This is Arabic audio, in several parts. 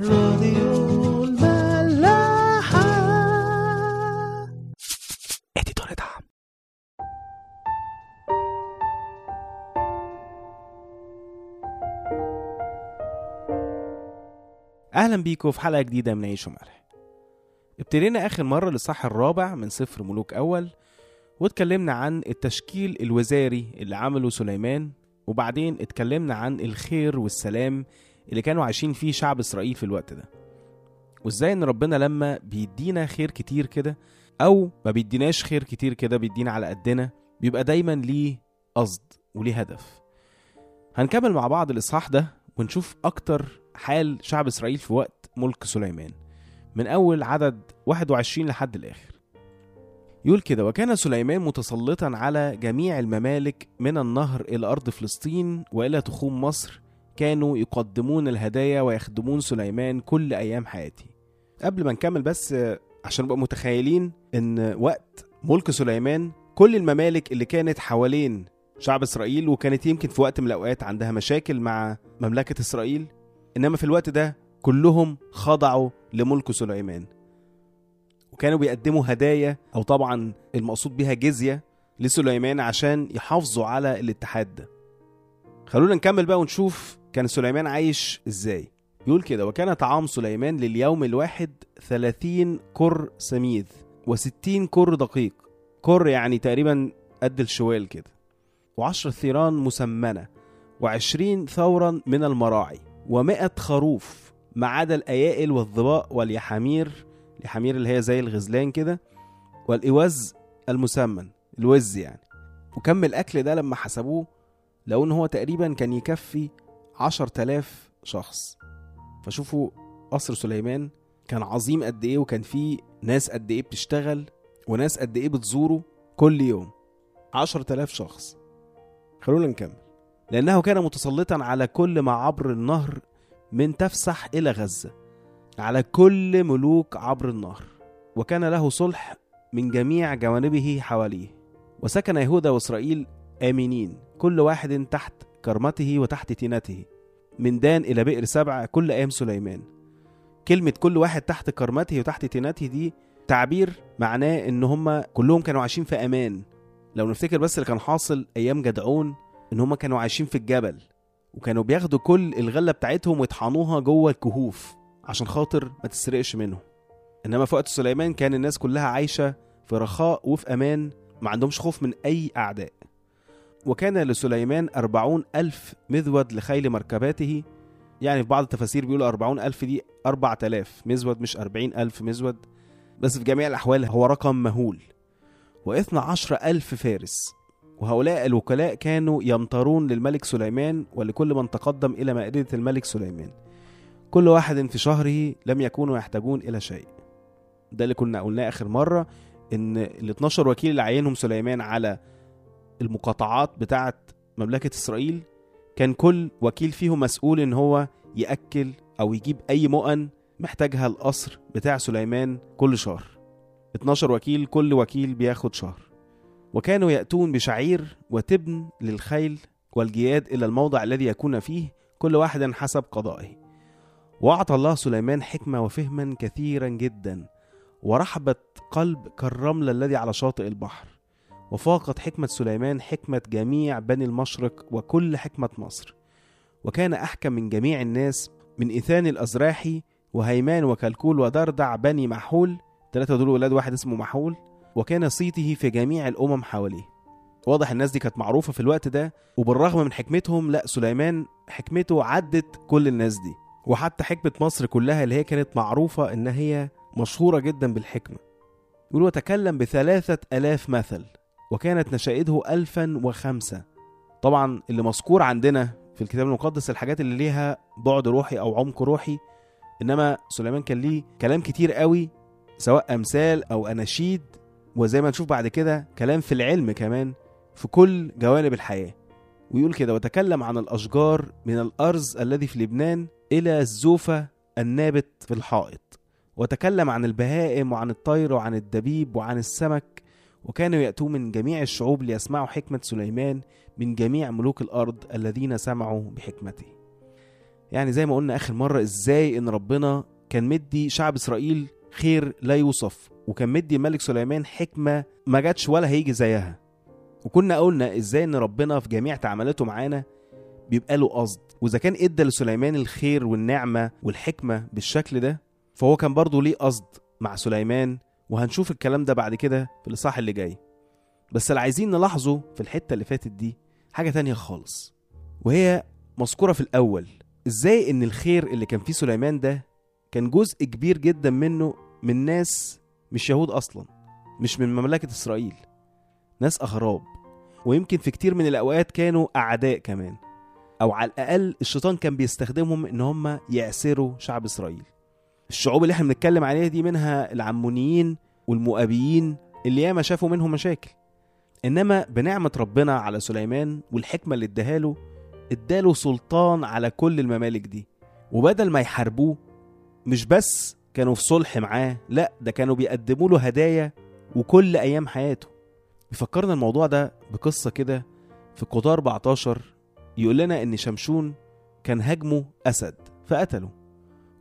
راديو الملاحة. اديتور دعم. أهلا بيكم في حلقة جديدة من عيش وملح. ابتدينا آخر مرة للصح الرابع من سفر ملوك أول واتكلمنا عن التشكيل الوزاري اللي عمله سليمان وبعدين اتكلمنا عن الخير والسلام اللي كانوا عايشين فيه شعب إسرائيل في الوقت ده. وإزاي إن ربنا لما بيدينا خير كتير كده أو ما بيديناش خير كتير كده بيدينا على قدنا بيبقى دايما ليه قصد وليه هدف. هنكمل مع بعض الإصحاح ده ونشوف أكتر حال شعب إسرائيل في وقت ملك سليمان. من أول عدد 21 لحد الآخر. يقول كده وكان سليمان متسلطا على جميع الممالك من النهر إلى أرض فلسطين وإلى تخوم مصر كانوا يقدمون الهدايا ويخدمون سليمان كل أيام حياتي. قبل ما نكمل بس آه، عشان نبقى متخيلين إن وقت ملك سليمان كل الممالك اللي كانت حوالين شعب إسرائيل وكانت يمكن في وقت من الأوقات عندها مشاكل مع مملكة إسرائيل إنما في الوقت ده كلهم خضعوا لملك سليمان. وكانوا بيقدموا هدايا أو طبعا المقصود بيها جزية لسليمان عشان يحافظوا على الاتحاد ده. خلونا نكمل بقى ونشوف كان سليمان عايش إزاي؟ يقول كده وكان طعام سليمان لليوم الواحد ثلاثين كر سميذ وستين كر دقيق. كر يعني تقريبا قد الشوال كده. وعشر ثيران مسمنة وعشرين ثورا من المراعي ومائة خروف ما عدا الأيائل والظباء واليحامير اليحامير اللي هي زي الغزلان كده والإوز المسمن الوز يعني. وكم الأكل ده لما حسبوه لقوا إن هو تقريبا كان يكفي عشر تلاف شخص. فشوفوا قصر سليمان كان عظيم قد إيه وكان فيه ناس قد إيه بتشتغل وناس قد إيه بتزوره كل يوم. عشر تلاف شخص. خلونا نكمل. لأنه كان متسلطا على كل ما عبر النهر من تفسح إلى غزة. على كل ملوك عبر النهر. وكان له صلح من جميع جوانبه حواليه. وسكن يهوذا وإسرائيل آمنين. كل واحد تحت كرمته وتحت تينته. من دان إلى بئر سبع كل أيام سليمان. كلمة كل واحد تحت كرمته وتحت تينته دي تعبير معناه إن هم كلهم كانوا عايشين في أمان. لو نفتكر بس اللي كان حاصل أيام جدعون إن هم كانوا عايشين في الجبل وكانوا بياخدوا كل الغلة بتاعتهم ويطحنوها جوه الكهوف عشان خاطر ما تسرقش منهم إنما في وقت سليمان كان الناس كلها عايشة في رخاء وفي أمان ما عندهمش خوف من أي أعداء. وكان لسليمان أربعون ألف مذود لخيل مركباته. يعني في بعض التفاسير بيقولوا أربعون ألف دي أربع تلاف مزود مش أربعين ألف مزود بس في جميع الأحوال هو رقم مهول. وإثنى عشر ألف فارس. وهؤلاء الوكلاء كانوا يمطرون للملك سليمان ولكل من تقدم إلى مائدة الملك سليمان. كل واحد في شهره لم يكونوا يحتاجون إلى شيء. ده اللي كنا قلناه آخر مرة إن ال 12 وكيل اللي عينهم سليمان على المقاطعات بتاعة مملكة إسرائيل كان كل وكيل فيهم مسؤول إن هو يأكل أو يجيب أي مؤن محتاجها القصر بتاع سليمان كل شهر. 12 وكيل كل وكيل بياخد شهر. وكانوا يأتون بشعير وتبن للخيل والجياد إلى الموضع الذي يكون فيه كل واحد حسب قضائه. وأعطى الله سليمان حكمة وفهما كثيرا جدا ورحبة قلب كالرمل الذي على شاطئ البحر. وفاقت حكمة سليمان حكمة جميع بني المشرق وكل حكمة مصر. وكان أحكم من جميع الناس من إيثان الأزراحي وهيمان وكلكول ودردع بني محول ثلاثة دول ولاد واحد اسمه محول وكان صيته في جميع الأمم حواليه. واضح الناس دي كانت معروفة في الوقت ده وبالرغم من حكمتهم لا سليمان حكمته عدت كل الناس دي. وحتى حكمة مصر كلها اللي هي كانت معروفة إن هي مشهورة جدا بالحكمة. يقول وتكلم بثلاثة ألاف مثل. وكانت نشائده ألفا وخمسة. طبعا اللي مذكور عندنا في الكتاب المقدس الحاجات اللي ليها بعد روحي أو عمق روحي إنما سليمان كان ليه كلام كتير قوي سواء أمثال أو أناشيد وزي ما نشوف بعد كده كلام في العلم كمان في كل جوانب الحياة. ويقول كده وتكلم عن الأشجار من الأرز الذي في لبنان إلى الزوفة النابت في الحائط. وتكلم عن البهائم وعن الطير وعن الدبيب وعن السمك وكانوا يأتون من جميع الشعوب ليسمعوا حكمة سليمان من جميع ملوك الأرض الذين سمعوا بحكمته. يعني زي ما قلنا آخر مرة إزاي إن ربنا كان مدي شعب إسرائيل خير لا يوصف وكان مدي الملك سليمان حكمة ما جاتش ولا هيجي زيها. وكنا قلنا إزاي إن ربنا في جميع تعاملاته معانا بيبقى له قصد. وإذا كان إدى لسليمان الخير والنعمة والحكمة بالشكل ده فهو كان برضه ليه قصد مع سليمان وهنشوف الكلام ده بعد كده في الإصحاح اللي جاي. بس اللي عايزين نلاحظه في الحتة اللي فاتت دي حاجة تانية خالص وهي مذكورة في الأول. إزاي إن الخير اللي كان فيه سليمان ده كان جزء كبير جدا منه من ناس مش يهود أصلا مش من مملكة إسرائيل ناس أغراب. ويمكن في كتير من الأوقات كانوا أعداء كمان أو على الأقل الشيطان كان بيستخدمهم إن هم يعسروا شعب إسرائيل. الشعوب اللي إحنا بنتكلم عليها دي منها العمونيين والمؤابيين اللي ياما شافوا منهم مشاكل. إنما بنعمة ربنا على سليمان والحكمة اللي اداها اداله سلطان على كل الممالك دي. وبدل ما يحاربوه مش بس كانوا في صلح معاه لا ده كانوا بيقدموا له هدايا وكل أيام حياته. بيفكرنا الموضوع ده بقصة كده في قضاء 14 يقول لنا إن شمشون كان هاجمه أسد فقتله.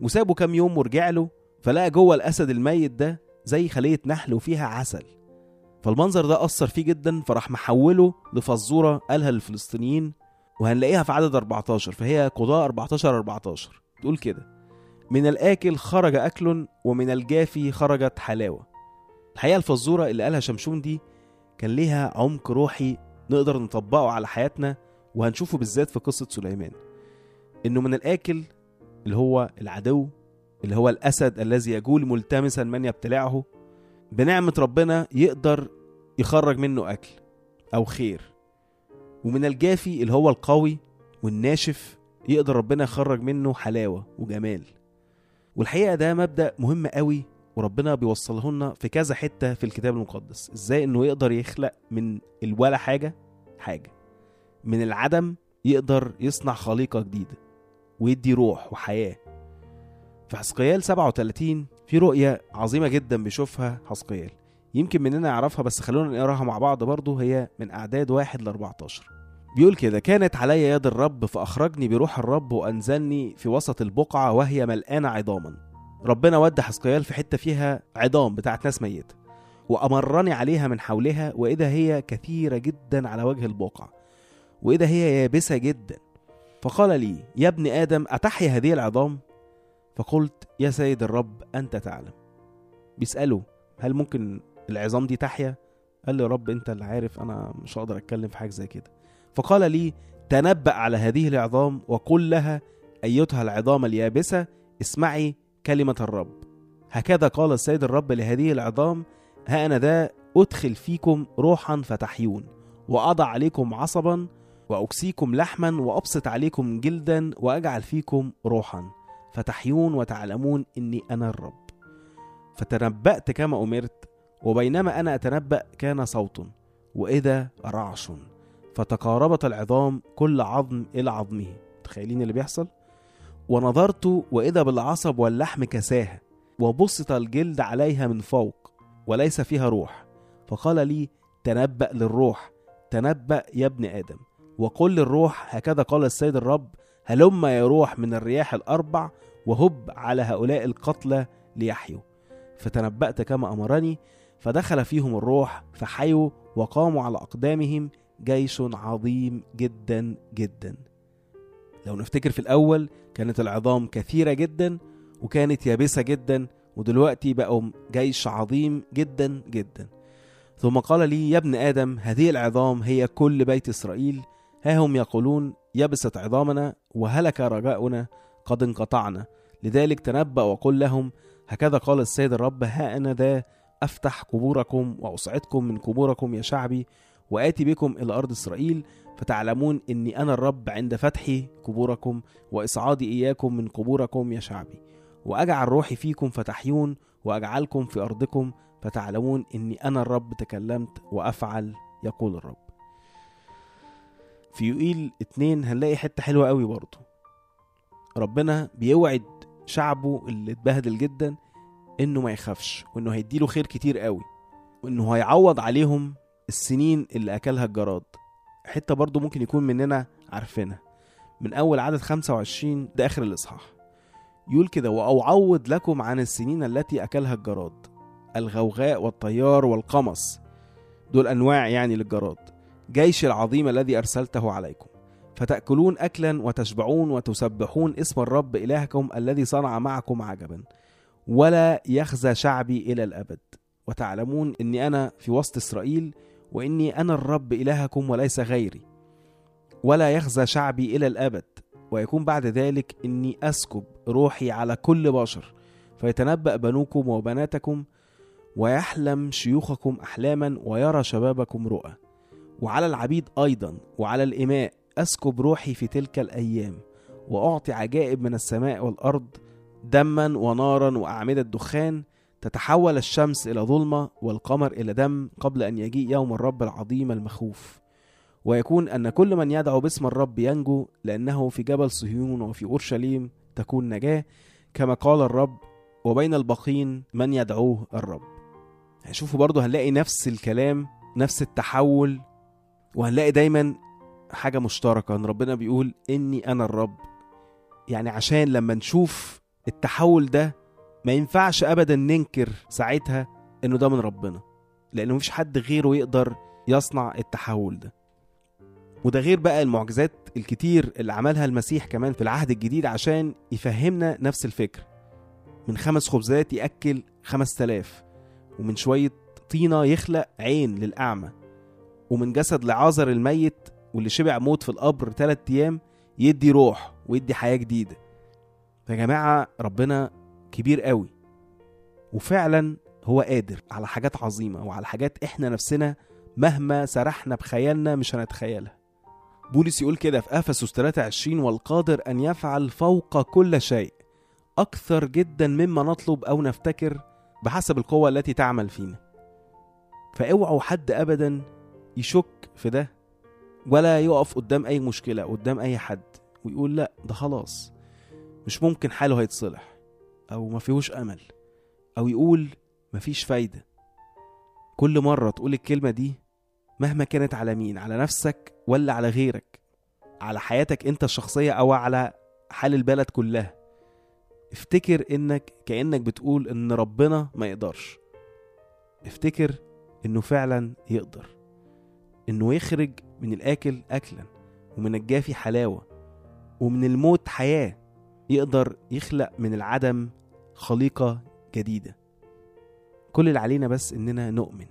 وسابه كام يوم ورجع له فلقى جوه الأسد الميت ده زي خلية نحل وفيها عسل. فالمنظر ده أثر فيه جدا فراح محوله لفزورة قالها للفلسطينيين وهنلاقيها في عدد 14 فهي قضاء 14 14 تقول كده من الآكل خرج أكل ومن الجافي خرجت حلاوة. الحقيقة الفزورة اللي قالها شمشون دي كان ليها عمق روحي نقدر نطبقه على حياتنا وهنشوفه بالذات في قصة سليمان. إنه من الآكل اللي هو العدو اللي هو الأسد الذي يجول ملتمسا من يبتلعه. بنعمة ربنا يقدر يخرج منه أكل أو خير. ومن الجافي اللي هو القوي والناشف يقدر ربنا يخرج منه حلاوة وجمال. والحقيقة ده مبدأ مهم قوي وربنا بيوصله لنا في كذا حتة في الكتاب المقدس. إزاي إنه يقدر يخلق من الولا حاجة؟ حاجة. من العدم يقدر يصنع خليقة جديدة. ويدي روح وحياة. في حسقيال 37 في رؤية عظيمة جدا بيشوفها حسقيال يمكن مننا يعرفها بس خلونا نقراها مع بعض برضه. هي من أعداد واحد ل 14 بيقول كده كانت علي يد الرب فأخرجني بروح الرب وأنزلني في وسط البقعة وهي ملقانة عظاما. ربنا ودى حسقيال في حتة فيها عظام بتاعت ناس ميتة. وأمرني عليها من حولها وإذا هي كثيرة جدا على وجه البقعة وإذا هي يابسة جدا فقال لي يا ابن آدم أتحيا هذه العظام؟ فقلت يا سيد الرب أنت تعلم. بيسأله هل ممكن العظام دي تحيا؟ قال لي رب أنت اللي عارف أنا مش هقدر أتكلم في حاجة زي كده. فقال لي تنبأ على هذه العظام وقل لها أيتها العظام اليابسة اسمعي كلمة الرب. هكذا قال السيد الرب لهذه العظام ها أنا ذا أدخل فيكم روحا فتحيون وأضع عليكم عصبا وأكسيكم لحما وأبسط عليكم جلدا وأجعل فيكم روحا. فتحيون وتعلمون إني أنا الرب. فتنبأت كما أمرت وبينما أنا أتنبأ كان صوت وإذا رعش. فتقاربت العظام كل عظم إلى عظمه. تخيلين اللي بيحصل؟ ونظرت وإذا بالعصب واللحم كساها وبسط الجلد عليها من فوق وليس فيها روح. فقال لي تنبأ للروح تنبأ يا ابن آدم. وقل للروح هكذا قال السيد الرب هلم يا روح من الرياح الأربع وهب على هؤلاء القتلى ليحيوا. فتنبأت كما أمرني فدخل فيهم الروح فحيوا وقاموا على أقدامهم جيش عظيم جدا جدا. لو نفتكر في الأول كانت العظام كثيرة جدا وكانت يابسة جدا ودلوقتي بقوا جيش عظيم جدا جدا. ثم قال لي يا ابن آدم هذه العظام هي كل بيت إسرائيل ها هم يقولون يبست عظامنا وهلك رجاؤنا قد انقطعنا. لذلك تنبأ وقل لهم هكذا قال السيد الرب ها أنا ذا أفتح قبوركم وأصعدكم من قبوركم يا شعبي وآتي بكم إلى أرض إسرائيل فتعلمون إني أنا الرب عند فتح قبوركم وإصعادي إياكم من قبوركم يا شعبي. وأجعل روحي فيكم فتحيون وأجعلكم في أرضكم فتعلمون إني أنا الرب تكلمت وأفعل يقول الرب. في يوئيل اتنين هنلاقي حتة حلوة قوي برضه. ربنا بيوعد شعبه اللي اتبهدل جدا إنه ما يخافش وإنه هيديله خير كتير قوي وإنه هيعوض عليهم السنين اللي أكلها الجراد. حتة برضو ممكن يكون مننا عارفينها. من أول عدد 25 ده آخر الإصحاح. يقول كده وأعوض لكم عن السنين التي أكلها الجراد الغوغاء والطيار والقمص دول أنواع يعني للجراد. جيش العظيم الذي أرسلته عليكم. فتأكلون أكلا وتشبعون وتسبحون اسم الرب إلهكم الذي صنع معكم عجبا. ولا يخزى شعبي إلى الأبد. وتعلمون أني أنا في وسط إسرائيل وإني أنا الرب إلهكم وليس غيري. ولا يخزى شعبي إلى الأبد. ويكون بعد ذلك إني أسكب روحي على كل بشر. فيتنبأ بنوكم وبناتكم ويحلم شيوخكم أحلاما ويرى شبابكم رؤى. وعلى العبيد أيضا وعلى الإماء أسكب روحي في تلك الأيام وأعطي عجائب من السماء والأرض دما ونارا وأعمدة دخان تتحول الشمس إلى ظلمة والقمر إلى دم قبل أن يجيء يوم الرب العظيم المخوف. ويكون أن كل من يدعو باسم الرب ينجو لأنه في جبل صهيون وفي أورشليم تكون نجاة كما قال الرب وبين الباقين من يدعوه الرب. هشوفوا برضه هنلاقي نفس الكلام نفس التحول وهنلاقي دايما حاجة مشتركة إن ربنا بيقول إني أنا الرب. يعني عشان لما نشوف التحول ده ما ينفعش ابدا ننكر ساعتها إنه ده من ربنا لأنه مفيش حد غيره يقدر يصنع التحول ده. وده غير بقى المعجزات الكتير اللي عملها المسيح كمان في العهد الجديد عشان يفهمنا نفس الفكرة من خمس خبزات يأكل خمس تلاف ومن شوية طينة يخلق عين للأعمى. ومن جسد لعازر الميت واللي شبع موت في القبر تلات أيام يدي روح ويدي حياة جديدة. يا جماعة ربنا كبير قوي. وفعلا هو قادر على حاجات عظيمة وعلى حاجات إحنا نفسنا مهما سرحنا بخيالنا مش هنتخيلها. بولس يقول كده في أفسس 23 والقادر أن يفعل فوق كل شيء أكثر جدا مما نطلب أو نفتكر بحسب القوة التي تعمل فينا. فأوعوا حد ابدا يشك في ده ولا يقف قدام أي مشكلة قدام أي حد ويقول لأ ده خلاص. مش ممكن حاله هيتصلح أو ما فيهوش أمل أو يقول مفيش فايدة. كل مرة تقول الكلمة دي مهما كانت على مين على نفسك ولا على غيرك على حياتك أنت الشخصية أو على حال البلد كلها. افتكر إنك كأنك بتقول إن ربنا ما يقدرش. افتكر إنه فعلا يقدر. إنه يخرج من الآكل اكلا ومن الجافي حلاوة ومن الموت حياة يقدر يخلق من العدم خليقة جديدة. كل اللي علينا بس إننا نؤمن.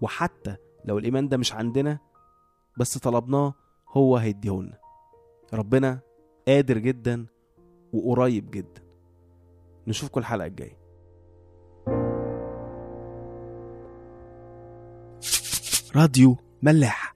وحتى لو الإيمان ده مش عندنا بس طلبناه هو هيديهولنا ربنا قادر جدا وقريب جدا. نشوفكم الحلقة الجاية. راديو ملاح.